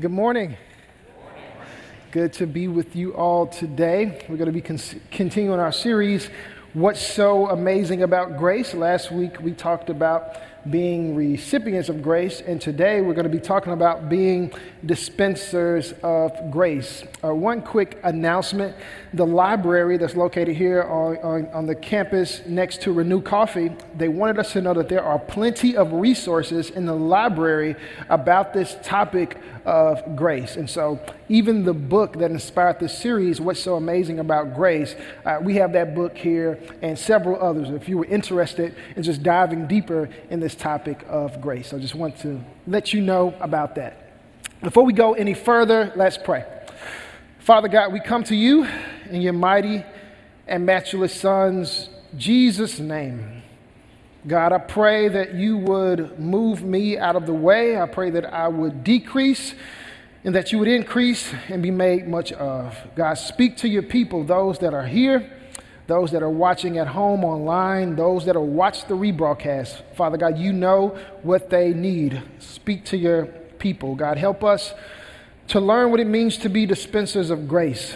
Good morning. Good to be with you all today. We're going to be con- continuing our series, What's So Amazing About Grace. Last week we talked about being recipients of grace, and today we're going to be talking about being dispensers of grace. Uh, one quick announcement the library that's located here on, on, on, the campus next to Renew Coffee, they wanted us to know that there are plenty of resources in the library about this topic of grace. And so, even the book that inspired this series, What's So Amazing About Grace, uh, we have that book here and several others. If you were interested in just diving deeper in this topic of grace, I just want to let you know about that. Before we go any further, let's pray. Father God, we come to you in your mighty and matchless Son's Jesus' name. God, I pray that you would move me out of the way. I pray that I would decrease and that you would increase and be made much of. God, speak to your people, those that are here, those that are watching at home online, those that will watch the rebroadcast. Father God, you know what they need. Speak to your people. God, help us to learn what it means to be dispensers of grace.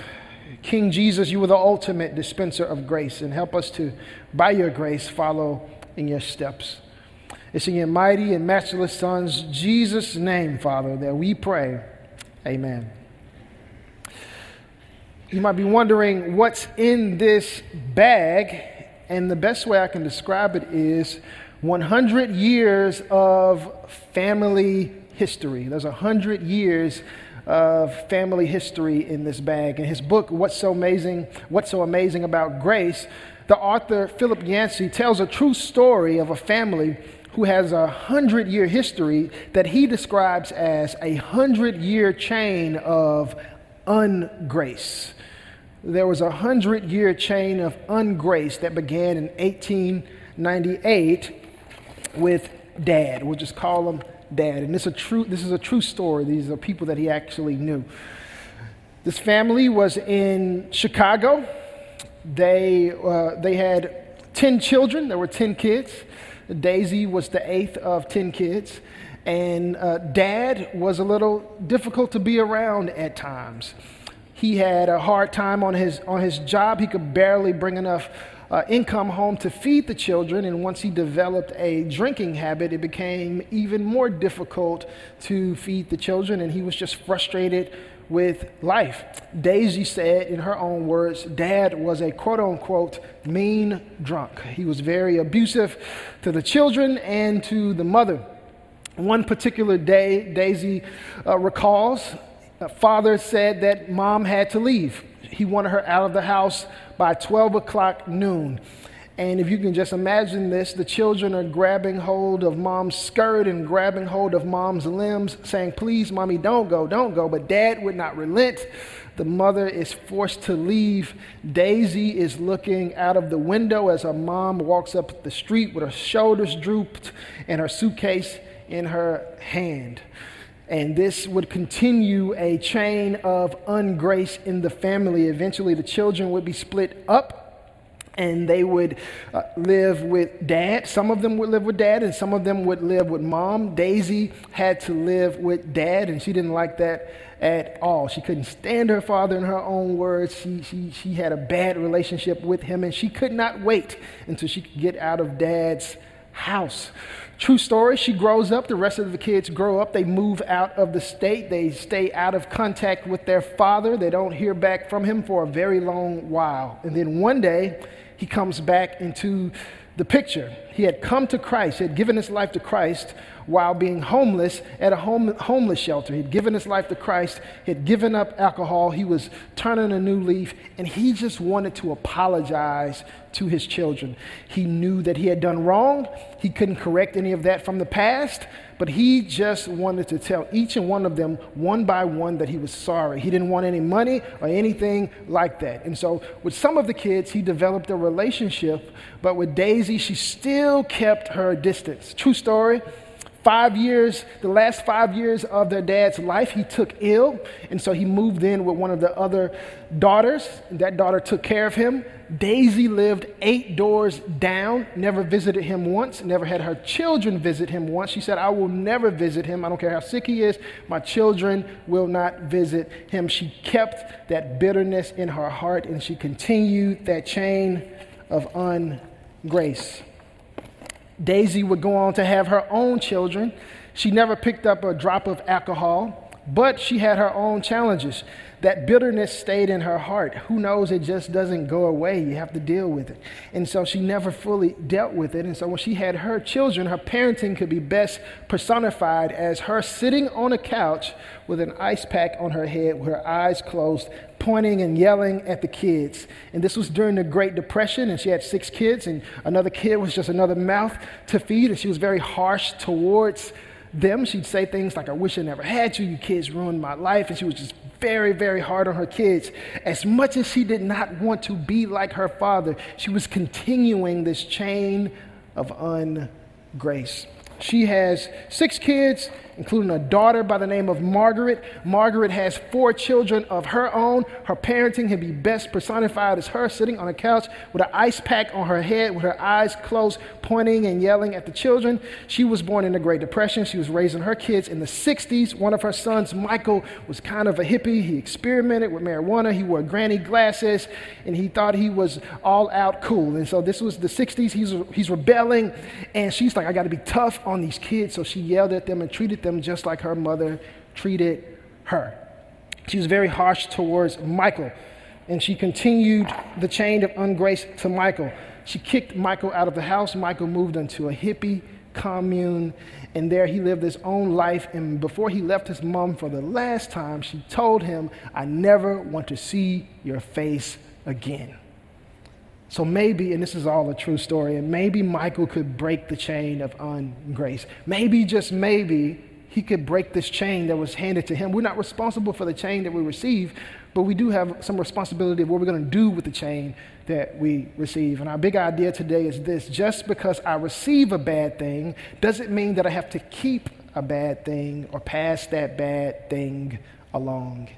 King Jesus, you were the ultimate dispenser of grace, and help us to, by your grace, follow in your steps. It's in your mighty and matchless Son's Jesus' name, Father, that we pray. Amen. You might be wondering what's in this bag, and the best way I can describe it is 100 years of family history. There's 100 years of family history in this bag. In his book, What's So Amazing, What's So Amazing About Grace, the author Philip Yancey tells a true story of a family who has a hundred year history that he describes as a hundred year chain of ungrace. There was a hundred year chain of ungrace that began in 1898 with dad. We'll just call him dad. And this, a true, this is a true story. These are people that he actually knew. This family was in Chicago. They, uh, they had 10 children, there were 10 kids. Daisy was the eighth of 10 kids. And uh, dad was a little difficult to be around at times. He had a hard time on his, on his job. He could barely bring enough uh, income home to feed the children. And once he developed a drinking habit, it became even more difficult to feed the children. And he was just frustrated with life. Daisy said, in her own words, Dad was a quote unquote mean drunk. He was very abusive to the children and to the mother. One particular day, Daisy uh, recalls, father said that mom had to leave. He wanted her out of the house by 12 o'clock noon. And if you can just imagine this, the children are grabbing hold of mom's skirt and grabbing hold of mom's limbs, saying, Please, mommy, don't go, don't go. But dad would not relent. The mother is forced to leave. Daisy is looking out of the window as her mom walks up the street with her shoulders drooped and her suitcase in her hand. And this would continue a chain of ungrace in the family. Eventually, the children would be split up and they would uh, live with dad. Some of them would live with dad, and some of them would live with mom. Daisy had to live with dad, and she didn't like that at all. She couldn't stand her father, in her own words. She, she, she had a bad relationship with him, and she could not wait until she could get out of dad's house. True story, she grows up, the rest of the kids grow up, they move out of the state, they stay out of contact with their father, they don't hear back from him for a very long while. And then one day, he comes back into the picture. He had come to Christ, he had given his life to Christ while being homeless at a home, homeless shelter. He'd given his life to Christ, he had given up alcohol, he was turning a new leaf, and he just wanted to apologize to his children. He knew that he had done wrong, he couldn't correct any of that from the past, but he just wanted to tell each and one of them one by one that he was sorry. He didn't want any money or anything like that. And so, with some of the kids, he developed a relationship, but with Daisy, she still kept her distance. True story. Five years, the last five years of their dad's life, he took ill. And so he moved in with one of the other daughters. That daughter took care of him. Daisy lived eight doors down, never visited him once, never had her children visit him once. She said, I will never visit him. I don't care how sick he is. My children will not visit him. She kept that bitterness in her heart and she continued that chain of ungrace. Daisy would go on to have her own children. She never picked up a drop of alcohol, but she had her own challenges. That bitterness stayed in her heart. Who knows? It just doesn't go away. You have to deal with it. And so she never fully dealt with it. And so when she had her children, her parenting could be best personified as her sitting on a couch with an ice pack on her head, with her eyes closed, pointing and yelling at the kids. And this was during the Great Depression, and she had six kids, and another kid was just another mouth to feed, and she was very harsh towards them. She'd say things like, I wish I never had you. You kids ruined my life. And she was just very, very hard on her kids. As much as she did not want to be like her father, she was continuing this chain of ungrace. She has six kids, including a daughter by the name of Margaret. Margaret has four children of her own. Her parenting can be best personified as her sitting on a couch with an ice pack on her head, with her eyes closed, pointing and yelling at the children. She was born in the Great Depression. She was raising her kids in the 60s. One of her sons, Michael, was kind of a hippie. He experimented with marijuana. He wore granny glasses, and he thought he was all out cool. And so this was the 60s. He's, he's rebelling, and she's like, I got to be tough on these kids. So she yelled at them and treated them just like her mother treated her. She was very harsh towards Michael, and she continued the chain of ungrace to Michael. She kicked Michael out of the house. Michael moved into a hippie commune, and there he lived his own life. And before he left his mom for the last time, she told him, I never want to see your face again. So maybe, and this is all a true story, and maybe Michael could break the chain of ungrace. Maybe, just maybe, he could break this chain that was handed to him. We're not responsible for the chain that we receive, but we do have some responsibility of what we're going to do with the chain that we receive. And our big idea today is this just because I receive a bad thing doesn't mean that I have to keep a bad thing or pass that bad thing along.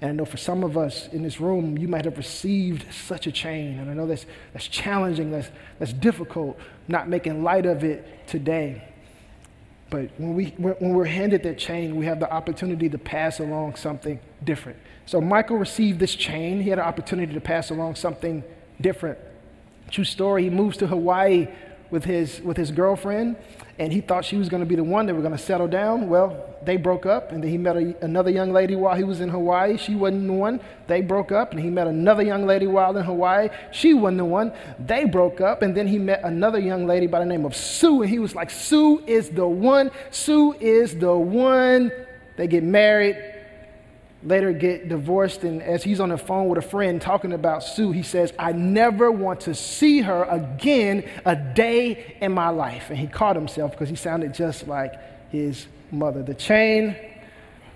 And I know for some of us in this room, you might have received such a chain. And I know that's, that's challenging, that's, that's difficult, not making light of it today. But when, we, when we're handed that chain, we have the opportunity to pass along something different. So Michael received this chain. He had an opportunity to pass along something different. True story, he moves to Hawaii with his, with his girlfriend and he thought she was going to be the one that were going to settle down. Well, they broke up, and then he met a, another young lady while he was in Hawaii. She wasn't the one. They broke up, and he met another young lady while in Hawaii. She wasn't the one. They broke up, and then he met another young lady by the name of Sue, and he was like, Sue is the one. Sue is the one. They get married later get divorced. And as he's on the phone with a friend talking about Sue, he says, I never want to see her again a day in my life. And he caught himself because he sounded just like his mother. The chain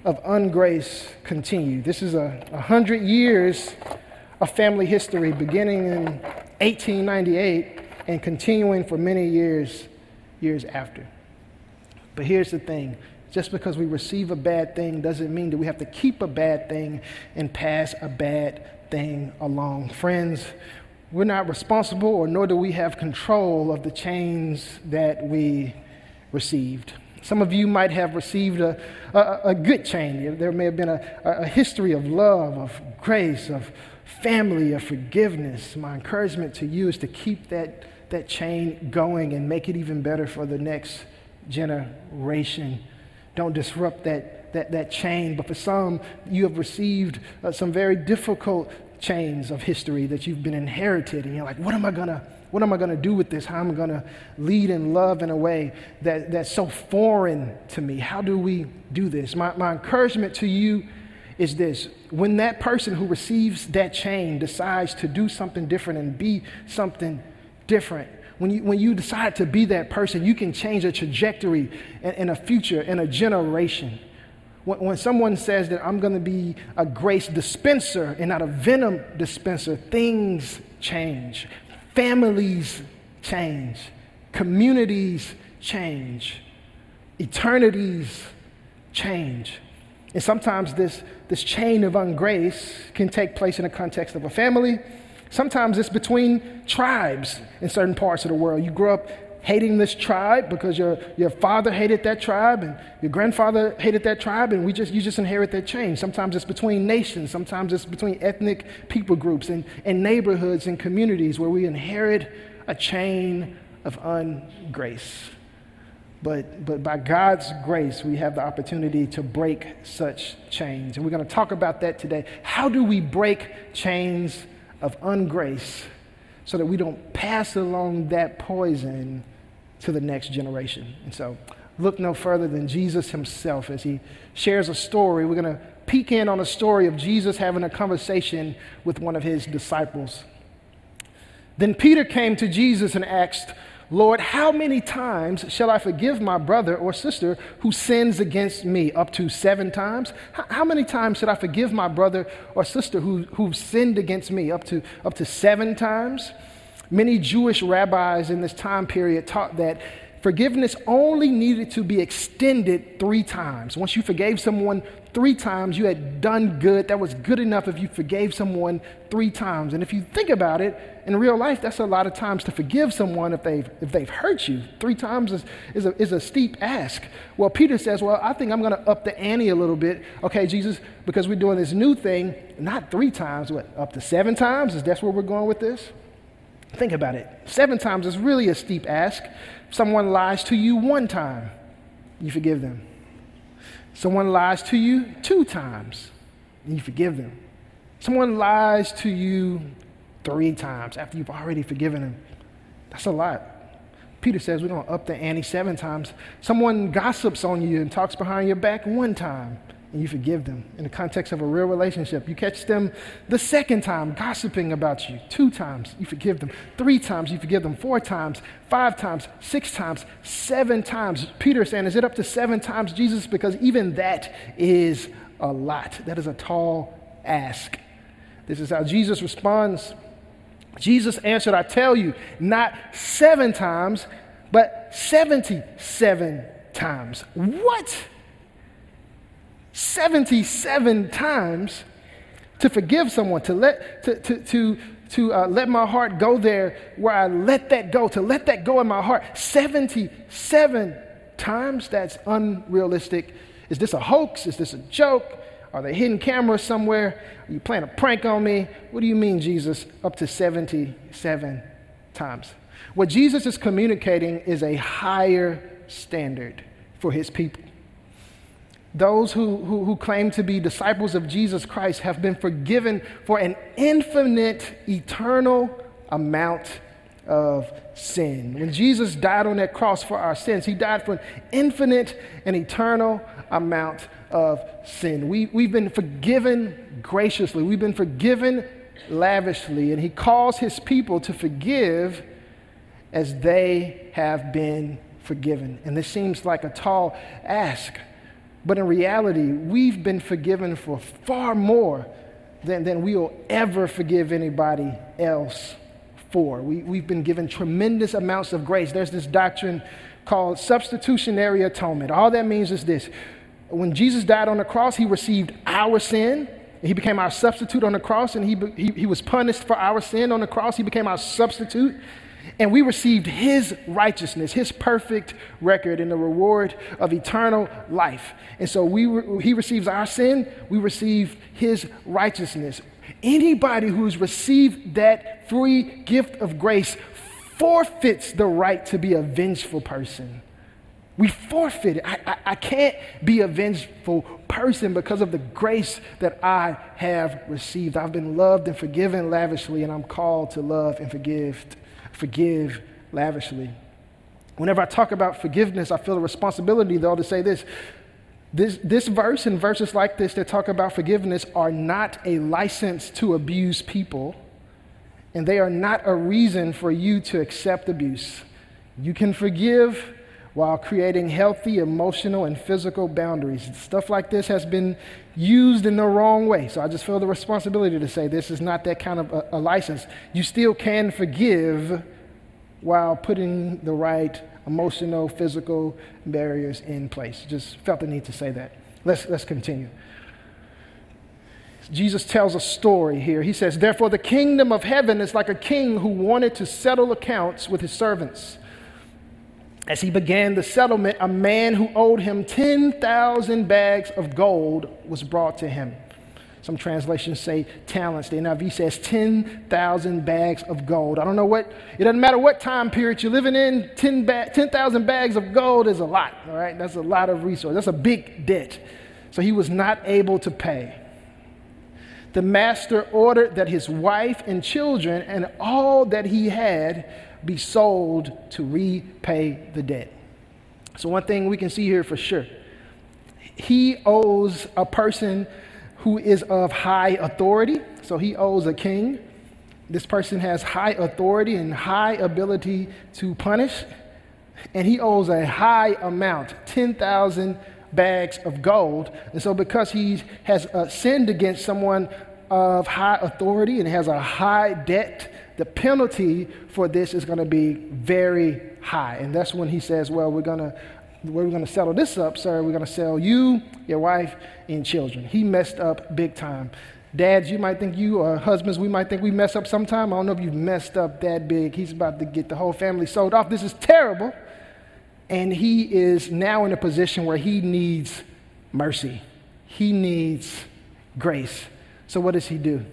of ungrace continued. This is a, a hundred years of family history beginning in 1898 and continuing for many years, years after. But here's the thing just because we receive a bad thing doesn't mean that we have to keep a bad thing and pass a bad thing along. Friends, we're not responsible or nor do we have control of the chains that we received. Some of you might have received a, a, a good chain. There may have been a, a history of love, of grace, of family, of forgiveness. My encouragement to you is to keep that, that chain going and make it even better for the next generation don't disrupt that, that, that chain. But for some, you have received uh, some very difficult chains of history that you've been inherited. And you're like, what am I going to? What am I going to do with this? How am I going to lead and love in a way that, that's so foreign to me? How do we do this? My, my encouragement to you is this when that person who receives that chain decides to do something different and be something different, when you, when you decide to be that person, you can change a trajectory in, in a future, in a generation. When, when someone says that I'm going to be a grace dispenser and not a venom dispenser, things change. Families change. Communities change. eternities change. And sometimes this, this chain of ungrace can take place in the context of a family. Sometimes it's between tribes in certain parts of the world. You grow up hating this tribe because your, your father hated that tribe and your grandfather hated that tribe, and we just, you just inherit that chain. Sometimes it's between nations, sometimes it's between ethnic people groups and, and neighborhoods and communities where we inherit a chain of ungrace. But, but by God's grace, we have the opportunity to break such chains. And we're going to talk about that today. How do we break chains of ungrace so that we don't pass along that poison to the next generation? And so, look no further than Jesus himself as he shares a story. We're going to peek in on a story of Jesus having a conversation with one of his disciples. Then Peter came to Jesus and asked, Lord, how many times shall I forgive my brother or sister who sins against me? Up to seven times? How, many times should I forgive my brother or sister who, who sinned against me? Up to, up to seven times? Many Jewish rabbis in this time period taught that forgiveness only needed to be extended three times. Once you forgave someone three times, you had done good. That was good enough if you forgave someone three times. And if you think about it, in real life, that's a lot of times to forgive someone if they've, if they've hurt you. Three times is, is, a, is a steep ask. Well, Peter says, Well, I think I'm going to up the ante a little bit. Okay, Jesus, because we're doing this new thing, not three times, what, up to seven times? Is that where we're going with this? Think about it. Seven times is really a steep ask. Someone lies to you one time, you forgive them. Someone lies to you two times, and you forgive them. Someone lies to you three times after you've already forgiven them. That's a lot. Peter says we're going to up the ante seven times. Someone gossips on you and talks behind your back one time, and you forgive them in the context of a real relationship. You catch them the second time gossiping about you, two times, you forgive them, three times, you forgive them, four times, five times, six times, seven times. Peter saying, Is it up to seven times, Jesus? Because even that is a lot. That is a tall ask. This is how Jesus responds. Jesus answered, I tell you, not seven times, but 77 times. What? 77 times to forgive someone, to let, to, to, to, to uh, let my heart go there where I let that go, to let that go in my heart. 77 times? That's unrealistic. Is this a hoax? Is this a joke? Are they hidden cameras somewhere? Are you playing a prank on me? What do you mean, Jesus? Up to 77 times. What Jesus is communicating is a higher standard for his people. Those who, who, who, claim to be disciples of Jesus Christ have been forgiven for an infinite, eternal amount of sin. When Jesus died on that cross for our sins, he died for an infinite and eternal amount of sin. We, we've been forgiven graciously, we've been forgiven lavishly, and he calls his people to forgive as they have been forgiven. And this seems like a tall ask. But in reality, we've been forgiven for far more than, than we will ever forgive anybody else for. We, we've been given tremendous amounts of grace. There's this doctrine called substitutionary atonement. All that means is this when Jesus died on the cross, he received our sin. He became our substitute on the cross, and he, he, he was punished for our sin on the cross. He became our substitute. And we received his righteousness, his perfect record, and the reward of eternal life. And so we, he receives our sin, we receive his righteousness. Anybody who's received that free gift of grace forfeits the right to be a vengeful person. We forfeit it. I, I, I, can't be a vengeful person because of the grace that I have received. I've been loved and forgiven lavishly, and I'm called to love and forgive forgive lavishly. Whenever I talk about forgiveness, I feel a responsibility, though, to say this. This, this verse and verses like this that talk about forgiveness are not a license to abuse people, and they are not a reason for you to accept abuse. You can forgive while creating healthy emotional and physical boundaries. Stuff like this has been used in the wrong way. So I just feel the responsibility to say this is not that kind of a, a license. You still can forgive while putting the right emotional, physical barriers in place. Just felt the need to say that. Let's, let's continue. Jesus tells a story here. He says, Therefore, the kingdom of heaven is like a king who wanted to settle accounts with his servants. As he began the settlement, a man who owed him 10,000 bags of gold was brought to him. Some translations say talents. The NIV says 10,000 bags of gold. I don't know what, it doesn't matter what time period you're living in, 10,000 ba- bags of gold is a lot, all right? That's a lot of resources. That's a big debt. So he was not able to pay the master ordered that his wife and children and all that he had be sold to repay the debt. So, one thing we can see here for sure he owes a person who is of high authority. So, he owes a king. This person has high authority and high ability to punish. And he owes a high amount 10,000 bags of gold. And so, because he has uh, sinned against someone of high authority and has a high debt, the penalty for this is going to be very high. And that's when he says, Well, we're going to. We're going to settle this up, sir. We're going to sell you, your wife, and children. He messed up big time. Dads, you might think you, or husbands, we might think we mess up sometime. I don't know if you've messed up that big. He's about to get the whole family sold off. This is terrible. And he is now in a position where he needs mercy, he needs grace. So, what does he do?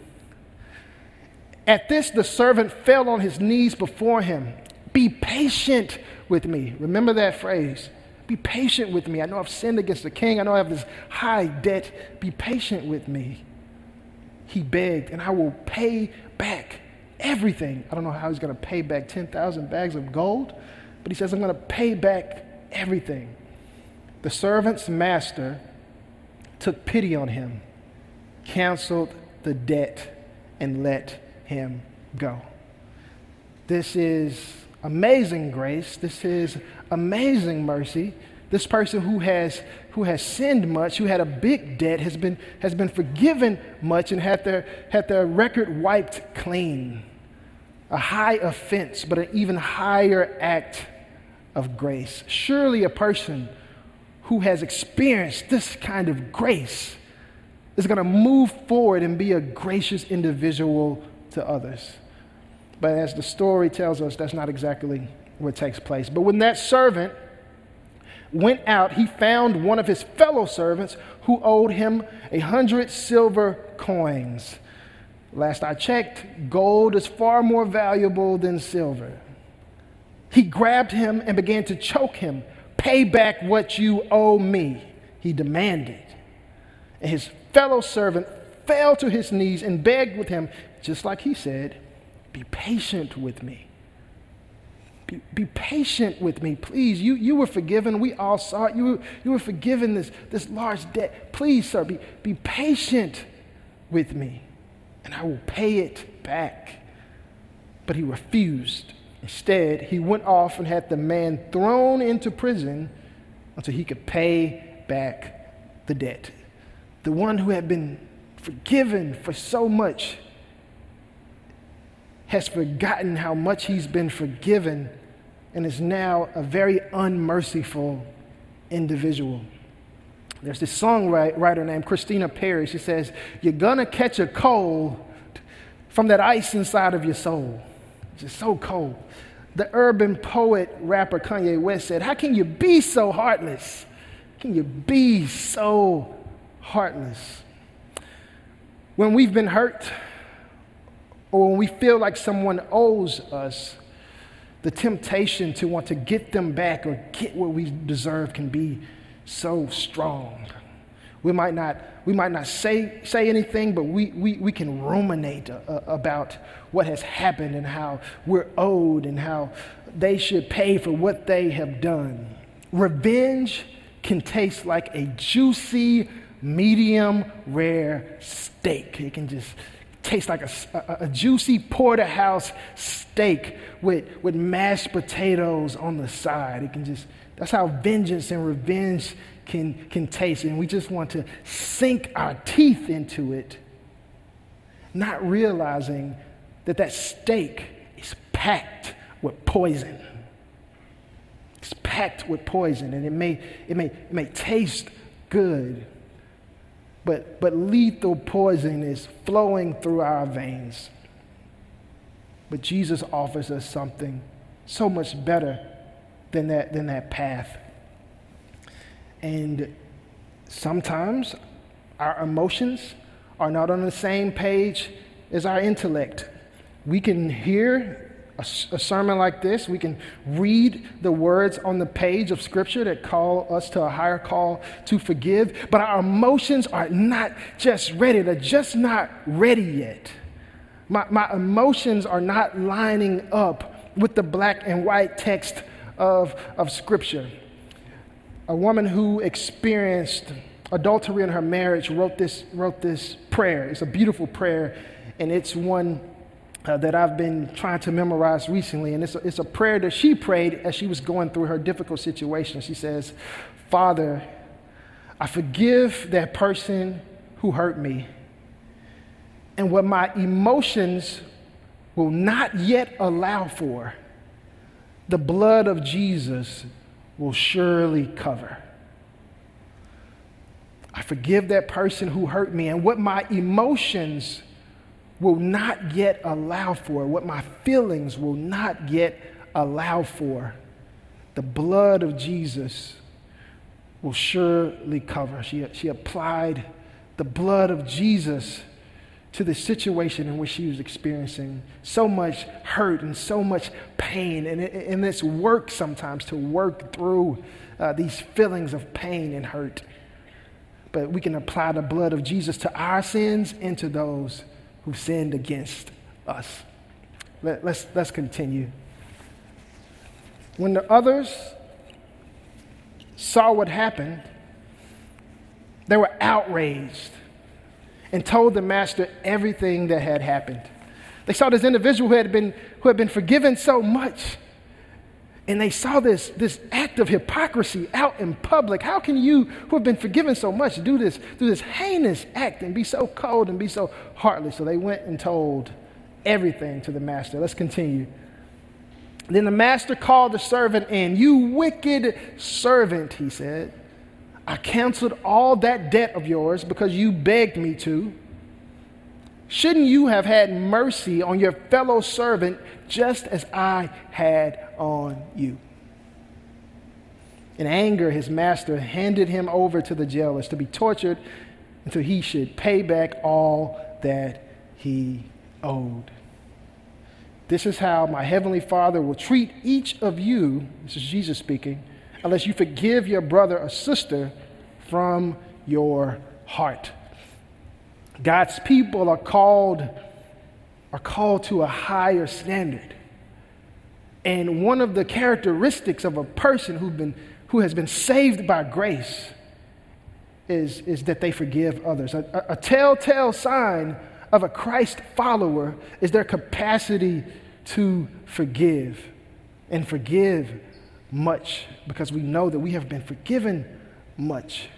At this, the servant fell on his knees before him. Be patient with me. Remember that phrase. Be patient with me. I know I've sinned against the king. I know I have this high debt. Be patient with me. He begged, and I will pay back everything. I don't know how he's going to pay back 10,000 bags of gold, but he says, I'm going to pay back everything. The servant's master took pity on him canceled the debt and let him go. This is amazing grace. This is amazing mercy. This person who has, who has sinned much, who had a big debt, has been, has been forgiven much and had their, had their record wiped clean. A high offense, but an even higher act of grace. Surely a person who has experienced this kind of grace is going to move forward and be a gracious individual to others. But as the story tells us, that's not exactly what takes place. But when that servant went out, he found one of his fellow servants who owed him a hundred silver coins. Last I checked, gold is far more valuable than silver. He grabbed him and began to choke him. Pay back what you owe me, he demanded. And his fellow servant fell to his knees and begged with him, just like he said, Be patient with me. Be, be patient with me, please. You, you were forgiven. We all saw it. You were, you were forgiven this, this large debt. Please, sir, be, be patient with me, and I will pay it back. But he refused. Instead, he went off and had the man thrown into prison until he could pay back the debt the one who had been forgiven for so much, has forgotten how much he's been forgiven and is now a very unmerciful individual. There's this songwriter named Christina Perri. She says, You're gonna catch a cold from that ice inside of your soul. It's just so cold. The urban poet, rapper Kanye West said, How can you be so heartless? Can you be so heartless. When we've been hurt, or when we feel like someone owes us, the temptation to want to get them back or get what we deserve can be so strong. We might not, we might not say, say anything, but we, we, we can ruminate uh, uh about what has happened and how we're owed and how they should pay for what they have done. Revenge can taste like a juicy medium rare steak. It can just taste like a, a, a, juicy porterhouse steak with, with mashed potatoes on the side. It can just, that's how vengeance and revenge can, can taste. And we just want to sink our teeth into it, not realizing that that steak is packed with poison. It's packed with poison, and it may, it may, it may taste good, but, but lethal poison is flowing through our veins. But Jesus offers us something so much better than that, than that path. And sometimes our emotions are not on the same page as our intellect. We can hear a, a, sermon like this, we can read the words on the page of Scripture that call us to a higher call to forgive, but our emotions are not just ready, they're just not ready yet. My, my emotions are not lining up with the black and white text of, of Scripture. A woman who experienced adultery in her marriage wrote this, wrote this prayer. It's a beautiful prayer, and it's one uh, that I've been trying to memorize recently. And it's a, it's a prayer that she prayed as she was going through her difficult situation. She says, Father, I forgive that person who hurt me. And what my emotions will not yet allow for, the blood of Jesus will surely cover. I forgive that person who hurt me, and what my emotions will not yet allow for, what my feelings will not yet allow for, the blood of Jesus will surely cover. She, she applied the blood of Jesus to the situation in which she was experiencing so much hurt and so much pain. And, it, and it's work sometimes to work through uh, these feelings of pain and hurt. But we can apply the blood of Jesus to our sins and to those who sinned against us. Let, let's, let's continue. When the others saw what happened, they were outraged and told the master everything that had happened. They saw this individual who had been, who had been forgiven so much. And they saw this, this act of hypocrisy out in public. How can you, who have been forgiven so much, do this, do this heinous act and be so cold and be so heartless? So they went and told everything to the master. Let's continue. Then the master called the servant in. You wicked servant, he said. I canceled all that debt of yours because you begged me to. Shouldn't you have had mercy on your fellow servant just as I had on you? In anger, his master handed him over to the jailers to be tortured until he should pay back all that he owed. This is how my heavenly Father will treat each of you, this is Jesus speaking, unless you forgive your brother or sister from your heart. God's people are called, are called to a higher standard. And one of the characteristics of a person who's been, who has been saved by grace is, is that they forgive others. A, a, a telltale sign of a Christ follower is their capacity to forgive and forgive much because we know that we have been forgiven much.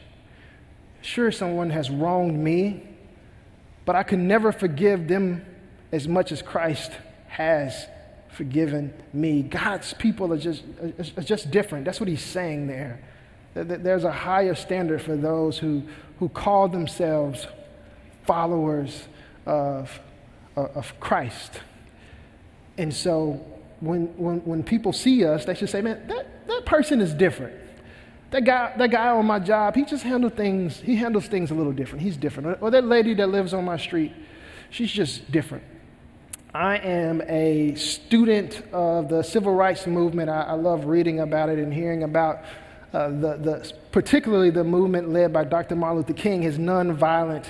Sure, someone has wronged me, but I can never forgive them as much as Christ has forgiven me. God's people are just, are just different. That's what he's saying there. There's a higher standard for those who, who call themselves followers of, uh, of Christ. And so when, when, when people see us, they should say, man, that, that person is different. That guy, that guy on my job, he just handles things, he handles things a little different. He's different. Or that lady that lives on my street, she's just different. I am a student of the civil rights movement. I, I love reading about it and hearing about uh, the, the, particularly the movement led by Dr. Martin Luther King, his nonviolent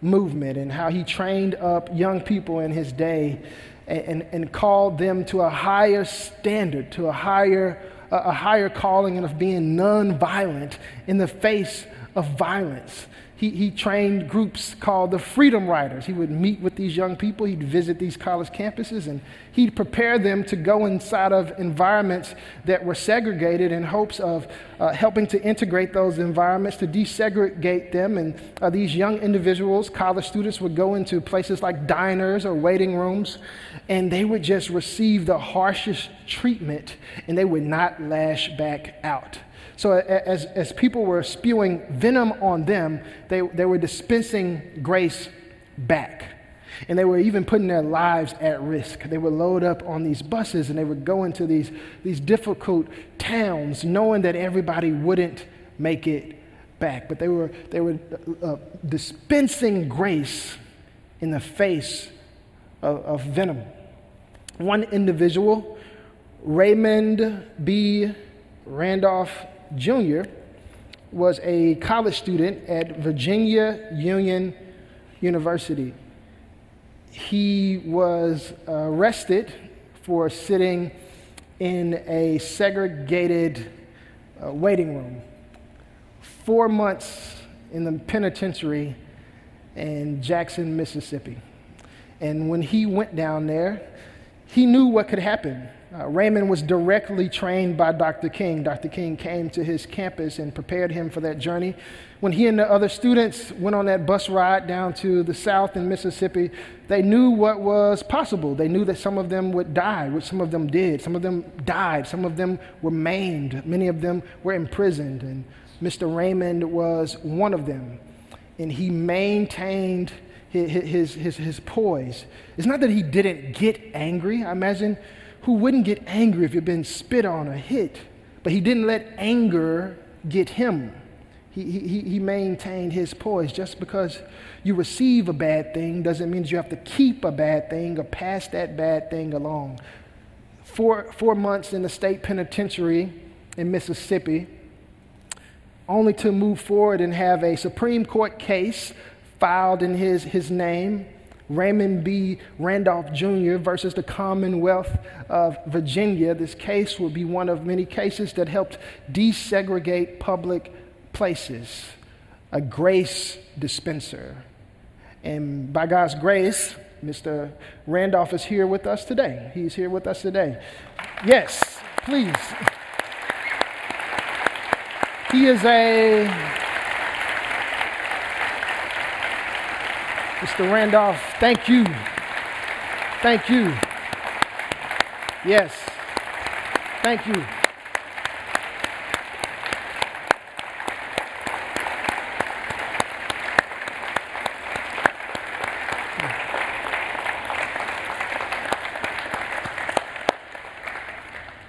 movement, and how he trained up young people in his day and, and, and called them to a higher standard, to a higher a higher calling and of being nonviolent in the face of violence. he, he trained groups called the Freedom Riders. He would meet with these young people, he'd visit these college campuses, and he'd prepare them to go inside of environments that were segregated in hopes of uh, helping to integrate those environments, to desegregate them. And uh, these young individuals, college students, would go into places like diners or waiting rooms, and they would just receive the harshest treatment, and they would not lash back out. So, as, as people were spewing venom on them, they, they were dispensing grace back. And they were even putting their lives at risk. They would load up on these buses and they would go into these, these difficult towns knowing that everybody wouldn't make it back. But they were, they were uh, dispensing grace in the face of, of venom. One individual, Raymond B. Randolph Jr., was a college student at Virginia Union University. He was arrested for sitting in a segregated uh, waiting room. Four months in the penitentiary in Jackson, Mississippi. And when he went down there, he knew what could happen. Uh, Raymond was directly trained by Dr. King. Dr. King came to his campus and prepared him for that journey. When he and the other students went on that bus ride down to the south in Mississippi, they knew what was possible. They knew that some of them would die, which some of them did. Some of them died. Some of them were maimed. Many of them were imprisoned. And Mr. Raymond was one of them. And he maintained his, his, his, his poise. It's not that he didn't get angry. I imagine who wouldn't get angry if you'd been spit on or hit, but he didn't let anger get him. He, he, he maintained his poise. Just because you receive a bad thing doesn't mean you have to keep a bad thing or pass that bad thing along. Four, four months in the state penitentiary in Mississippi, only to move forward and have a Supreme Court case filed in his, his name Raymond B. Randolph Jr. versus the Commonwealth of Virginia. This case will be one of many cases that helped desegregate public places, a grace dispenser. And by God's grace, Mr. Randolph is here with us today. He's here with us today. Yes, please. He is a Mr. Randolph, thank you. Thank you. Yes. Thank you.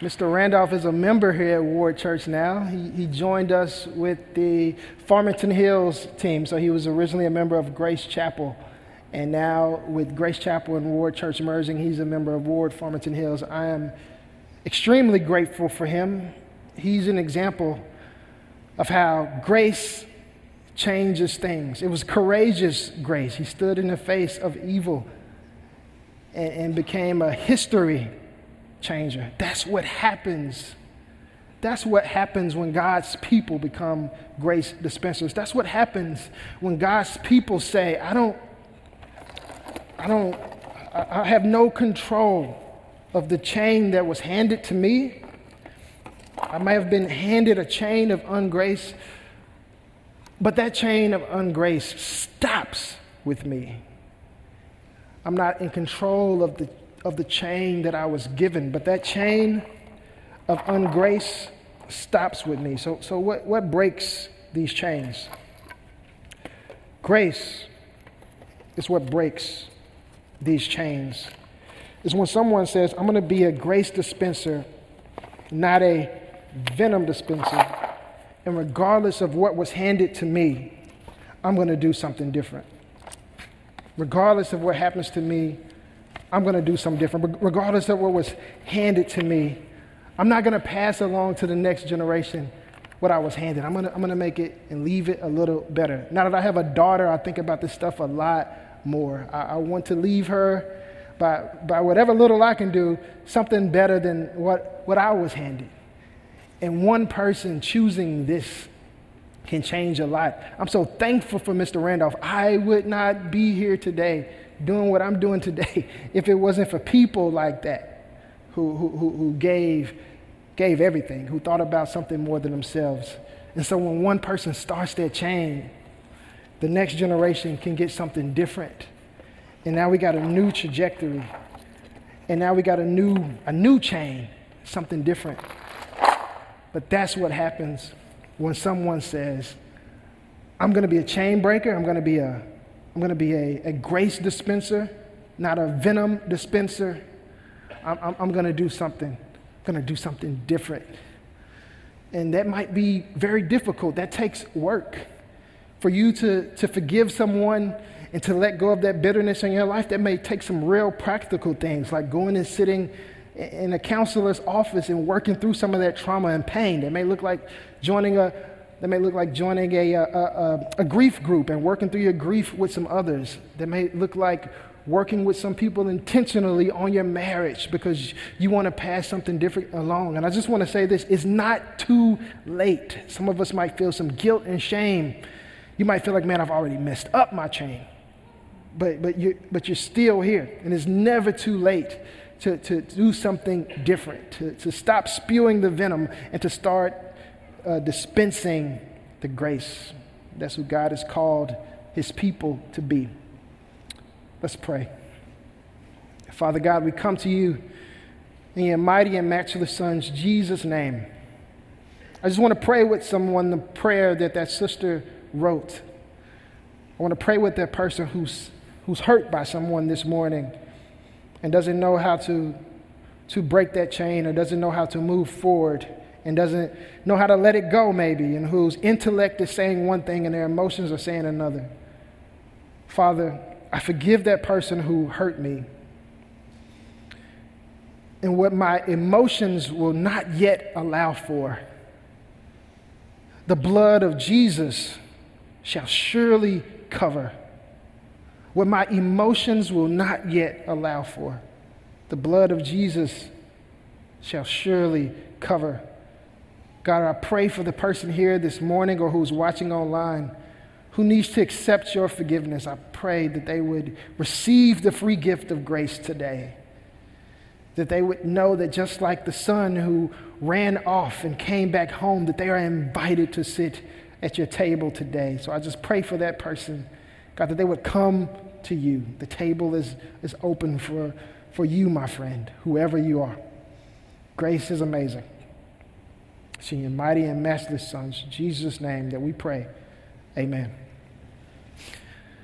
Mr. Randolph is a member here at Ward Church now. He, he joined us with the Farmington Hills team. So he was originally a member of Grace Chapel. And now, with Grace Chapel and Ward Church merging, he's a member of Ward Farmington Hills. I am extremely grateful for him. He's an example of how grace changes things. It was courageous grace. He stood in the face of evil and, and became a history changer. That's what happens. That's what happens when God's people become grace dispensers. That's what happens when God's people say, I don't, I don't, I have no control of the chain that was handed to me. I may have been handed a chain of ungrace, but that chain of ungrace stops with me. I'm not in control of the of the chain that I was given, but that chain of ungrace stops with me. So, so what, what breaks these chains? Grace is what breaks these chains. Is when someone says, I'm going to be a grace dispenser, not a venom dispenser. And regardless of what was handed to me, I'm going to do something different. Regardless of what happens to me, I'm going to do something different. Regardless of what was handed to me, I'm not going to pass along to the next generation what I was handed. I'm going to, I'm going to make it and leave it a little better. Now that I have a daughter, I think about this stuff a lot more. I, I want to leave her by, by whatever little I can do, something better than what, what I was handed. And one person choosing this can change a lot. I'm so thankful for Mr. Randolph. I would not be here today doing what I'm doing today if it wasn't for people like that who, who, who gave, gave everything, who thought about something more than themselves. And so when one person starts that chain, the next generation can get something different. And now we got a new trajectory. And now we got a new, a new chain, something different. But that's what happens when someone says, I'm going to be a chain breaker, I'm going to be a, I'm going to be a, a grace dispenser, not a venom dispenser. I'm, I'm, I'm going to do something, I'm going to do something different. And that might be very difficult. That takes work. For you to, to forgive someone and to let go of that bitterness in your life, that may take some real practical things like going and sitting in a counselor's office and working through some of that trauma and pain. That may look like joining a that may look like joining a, a, a, a grief group and working through your grief with some others. That may look like working with some people intentionally on your marriage because you want to pass something different along. And I just want to say this it's not too late. Some of us might feel some guilt and shame. You might feel like, man, I've already messed up my chain. But, but, you, but you're still here, and it's never too late to, to do something different, to, to stop spewing the venom and to start uh, dispensing the grace. That's who God has called his people to be. Let's pray. Father God, we come to you in your mighty and matchless Son's Jesus' name. I just want to pray with someone the prayer that that sister wrote. I want to pray with that person who's, who's hurt by someone this morning and doesn't know how to, to break that chain or doesn't know how to move forward and doesn't know how to let it go, maybe, and whose intellect is saying one thing and their emotions are saying another. Father, I forgive that person who hurt me. And what my emotions will not yet allow for, the blood of Jesus shall surely cover. What my emotions will not yet allow for, the blood of Jesus shall surely cover. God, I pray for the person here this morning or who's watching online who needs to accept your forgiveness, I pray that they would receive the free gift of grace today. That they would know that just like the son who ran off and came back home, that they are invited to sit at your table today. So I just pray for that person, God, that they would come to you. The table is, is open for, for you, my friend, whoever you are. Grace is amazing. It's in your mighty and matchless Son's Jesus' name that we pray. Amen.